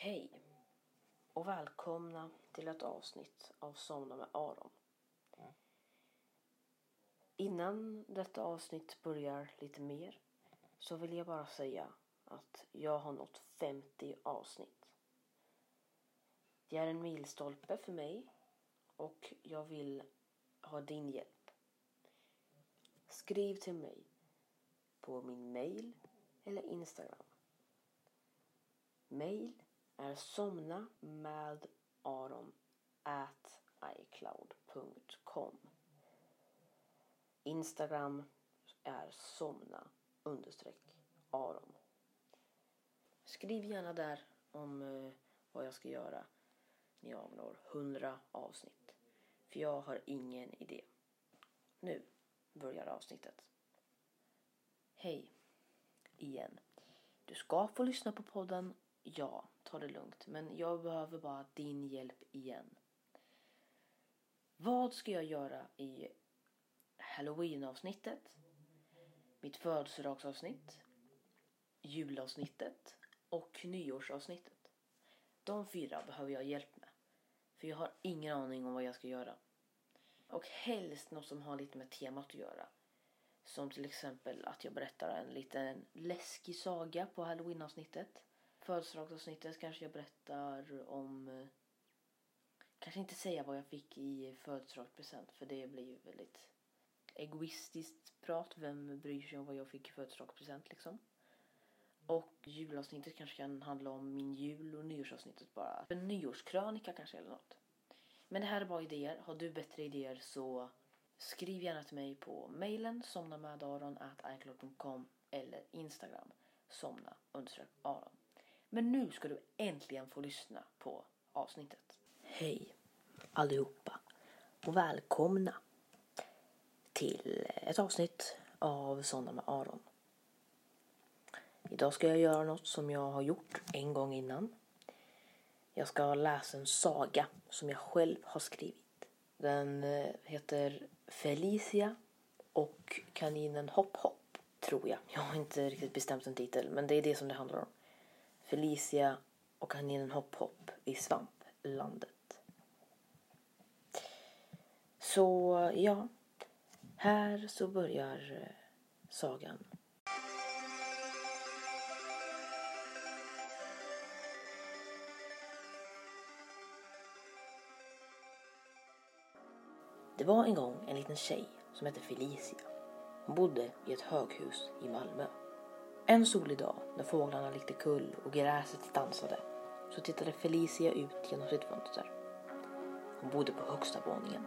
Hej och välkomna till ett avsnitt av Somna med Aron. Innan detta avsnitt börjar lite mer så vill jag bara säga att jag har nått 50 avsnitt. Det är en milstolpe för mig och jag vill ha din hjälp. Skriv till mig på min mail eller Instagram. Mail är somna med aron at icloud.com. Instagram är somna understreck aron. Skriv gärna där om eh, vad jag ska göra när jag når 100 avsnitt. För jag har ingen idé. Nu börjar avsnittet. Hej igen. Du ska få lyssna på podden. Ja, ta det lugnt. Men jag behöver bara din hjälp igen. Vad ska jag göra i Halloween-avsnittet? Mitt födelsedagsavsnitt? Julavsnittet? Och nyårsavsnittet? De fyra behöver jag hjälp med. För jag har ingen aning om vad jag ska göra. Och helst något som har lite med temat att göra. Som till exempel att jag berättar en liten läskig saga på halloween-avsnittet. Födelsedagsavsnittet kanske jag berättar om... Eh, kanske inte säga vad jag fick i födelsedagspresent för det blir ju väldigt egoistiskt prat. Vem bryr sig om vad jag fick i födelsedagspresent liksom? Och julavsnittet kanske kan handla om min jul och nyårsavsnittet bara. En nyårskrönika kanske eller något. Men det här är bara idéer. Har du bättre idéer så skriv gärna till mig på mailen somnamedaron.icloud.com eller Instagram somna aron. Men nu ska du äntligen få lyssna på avsnittet. Hej allihopa och välkomna till ett avsnitt av Sådana med Aron. Idag ska jag göra något som jag har gjort en gång innan. Jag ska läsa en saga som jag själv har skrivit. Den eh, heter Felicia och kaninen Hopp Hopp, tror jag. Jag har inte riktigt bestämt en titel, men det är det som det handlar om. Felicia och kaninen Hopp Hopp i svamplandet. Så ja, här så börjar eh, sagan. Det var en gång en liten tjej som hette Felicia. Hon bodde i ett höghus i Malmö. En solig dag när fåglarna lekte kull och gräset dansade så tittade Felicia ut genom sitt fönster. Hon bodde på högsta våningen.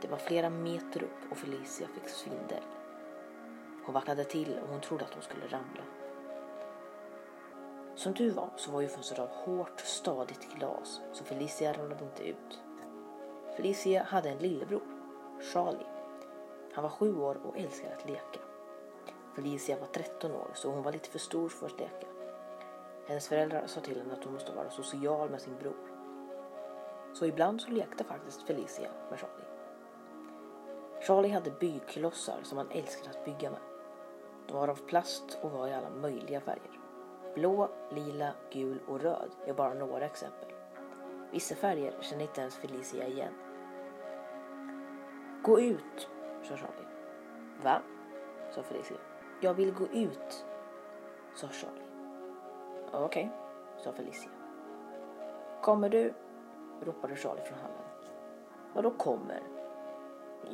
Det var flera meter upp och Felicia fick svindel. Hon vacklade till och hon trodde att hon skulle ramla. Som tur var så var ju fönstret av hårt, stadigt glas så Felicia ramlade inte ut. Felicia hade en lillebror, Charlie. Han var sju år och älskade att leka. Felicia var 13 år så hon var lite för stor för att leka. Hennes föräldrar sa till henne att hon måste vara social med sin bror. Så ibland så lekte faktiskt Felicia med Charlie. Charlie hade byggklossar som han älskade att bygga med. De var av plast och var i alla möjliga färger. Blå, lila, gul och röd är bara några exempel. Vissa färger känner inte ens Felicia igen. Gå ut, sa Charlie. Va? sa Felicia. Jag vill gå ut, sa Charlie. Okej, sa Felicia. Kommer du? ropade Charlie från hallen. Vadå kommer?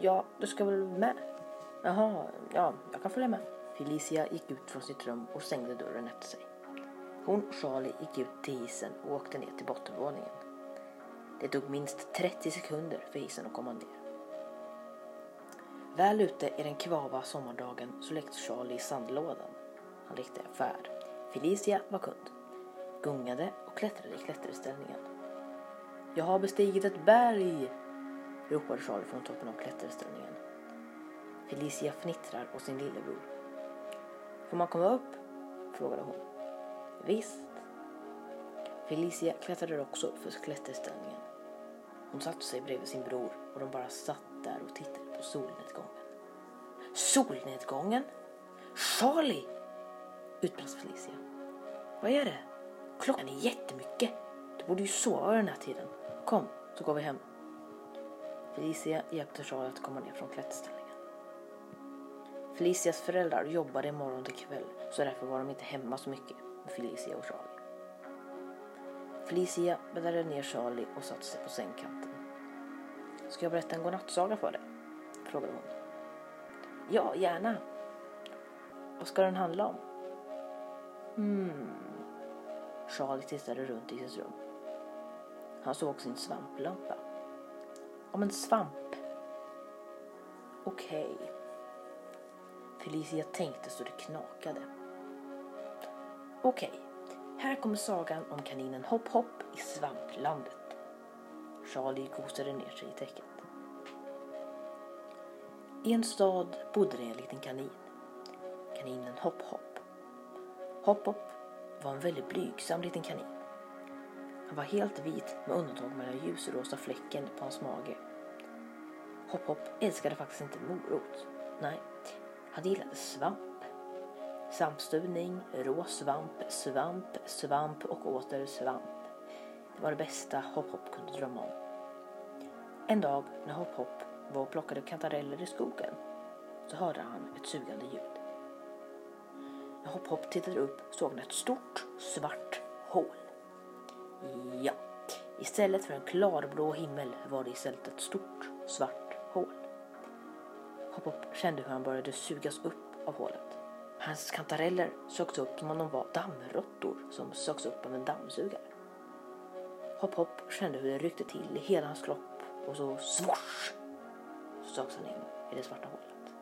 Ja, du ska väl med? Jaha, ja, jag kan följa med. Felicia gick ut från sitt rum och stängde dörren efter sig. Hon och Charlie gick ut till hissen och åkte ner till bottenvåningen. Det tog minst 30 sekunder för hissen att komma ner. Väl ute i den kvava sommardagen så lekte Charlie i sandlådan. Han lekte affär. Felicia var kund. Gungade och klättrade i klätterställningen. Jag har bestigit ett berg! ropade Charlie från toppen av klätterställningen. Felicia fnittrar åt sin lillebror. Får man komma upp? frågade hon. Visst. Felicia klättrade också upp för klätterställningen. Hon satte sig bredvid sin bror och de bara satt där och tittade på solnedgången. Solnedgången? Charlie! utbrast Felicia. Vad är det? Klockan är jättemycket. Du borde ju sova vid den här tiden. Kom, så går vi hem. Felicia hjälpte Charlie att komma ner från klätterställningen. Felicias föräldrar jobbade imorgon till kväll så därför var de inte hemma så mycket med Felicia och Charlie. Felicia bäddade ner Charlie och satte sig på sängkanten. Ska jag berätta en godnattsaga för dig? frågade hon. Ja, gärna. Vad ska den handla om? Hmm. Charlie tittade runt i sitt rum. Han såg sin svamplampa. Om en svamp. Okej. Okay. Felicia tänkte så det knakade. Okej, okay. här kommer sagan om kaninen Hopp Hopp i svamplandet. Charlie gosade ner sig i täcket. I en stad bodde det en liten kanin. Kaninen Hopp Hopp. Hopp Hopp var en väldigt blygsam liten kanin. Han var helt vit med undantag mellan den ljusrosa fläcken på hans mage. Hopp Hopp älskade faktiskt inte morot. Nej, han gillade svamp. Svampstuvning, rå svamp, svamp, svamp och åter svamp. Det var det bästa Hopp Hopp kunde drömma om. En dag när Hopp Hopp var och plockade kantareller i skogen så hörde han ett sugande ljud. När Hopp Hopp tittade upp såg han ett stort svart hål. Ja, istället för en klarblå himmel var det istället ett stort svart hål. Hopp Hopp kände hur han började sugas upp av hålet. Hans kantareller sögs upp som om de var dammråttor som sögs upp av en dammsugare. Hopp Hopp kände hur det ryckte till i hela hans kropp och så svors så sögs han in i det svarta hålet.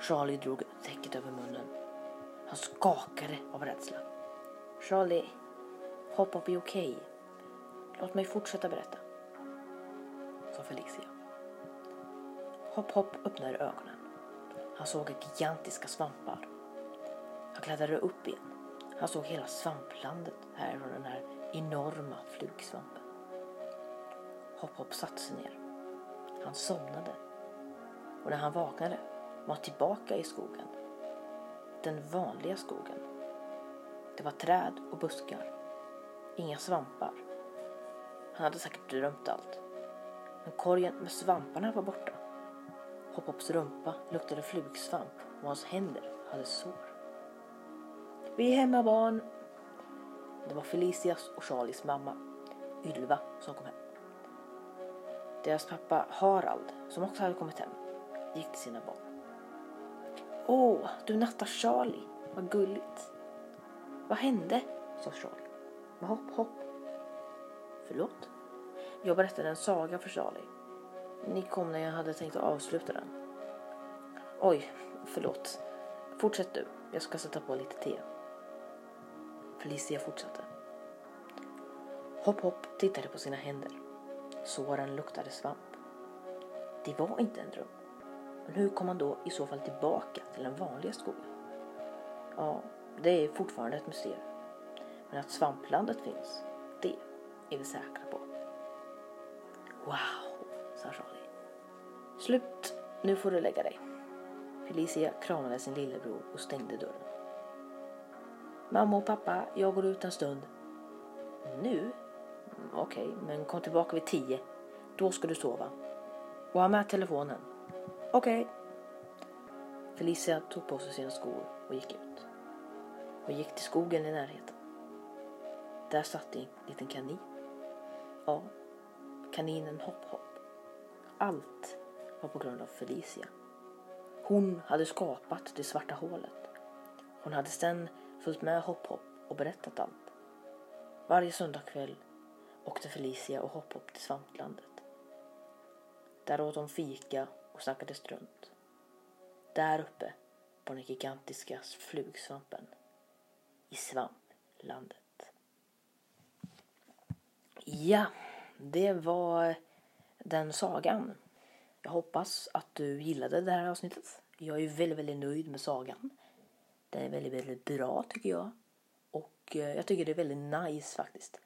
Charlie drog täcket över munnen. Han skakade av rädsla. Charlie, Hopp Hopp är okej. Låt mig fortsätta berätta. Sa Felicia. Hopp Hopp öppnade ögonen. Han såg gigantiska svampar. Han klättrade upp igen. Han såg hela svamplandet här från den här enorma flugsvampen. Hopp Hopp satte sig ner. Han somnade. Och när han vaknade var han tillbaka i skogen. Den vanliga skogen. Det var träd och buskar. Inga svampar. Han hade säkert drömt allt. Men korgen med svamparna var borta. Hopp-Hopps rumpa luktade flugsvamp och hans händer hade sår. Vi är hemma barn. Det var Felicias och Charlies mamma, Ylva, som kom hem. Deras pappa Harald, som också hade kommit hem, gick till sina barn. Åh, du nattar Charlie. Vad gulligt. Vad hände? sa Charlie. Med hopp, hopp. Förlåt? Jag berättade en saga för Charlie. Ni kom när jag hade tänkt att avsluta den. Oj, förlåt. Fortsätt du. Jag ska sätta på lite te. Felicia fortsatte. Hopp Hopp tittade på sina händer. Såren luktade svamp. Det var inte en dröm. Men hur kom han då i så fall tillbaka till den vanliga skogen? Ja, det är fortfarande ett mysterium. Men att svamplandet finns, det är vi säkra på. Wow, sa Charlie. Slut, nu får du lägga dig. Felicia kramade sin lillebror och stängde dörren. Mamma och pappa, jag går ut en stund. Nu? Mm, okej, okay, men kom tillbaka vid tio. Då ska du sova. Och ha med telefonen. Okej. Okay. Felicia tog på sig sina skor och gick ut. Hon gick till skogen i närheten. Där satt en liten kanin. Ja, kaninen Hopp Hopp. Allt var på grund av Felicia. Hon hade skapat det svarta hålet. Hon hade sedan följt med Hopp Hopp och berättat allt. Varje söndagkväll åkte Felicia och Hopp Hopp till svamplandet. Där åt de fika och snackade strunt. Där uppe på den gigantiska flugsvampen i svamplandet. Ja, det var den sagan. Jag hoppas att du gillade det här avsnittet. Jag är väldigt, väldigt nöjd med sagan. Den är väldigt, väldigt bra tycker jag. Och eh, jag tycker det är väldigt nice faktiskt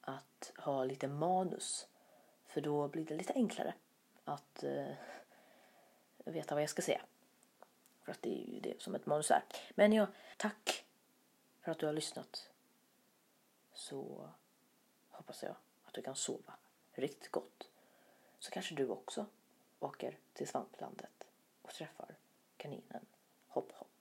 att ha lite manus. För då blir det lite enklare att uh, veta vad jag ska säga. För att det är ju det som ett manus är. Men ja, tack för att du har lyssnat. så hoppas jag att du kan sova riktigt gott. Så kanske du också åker till svamplandet och träffar kaninen Hopp Hopp.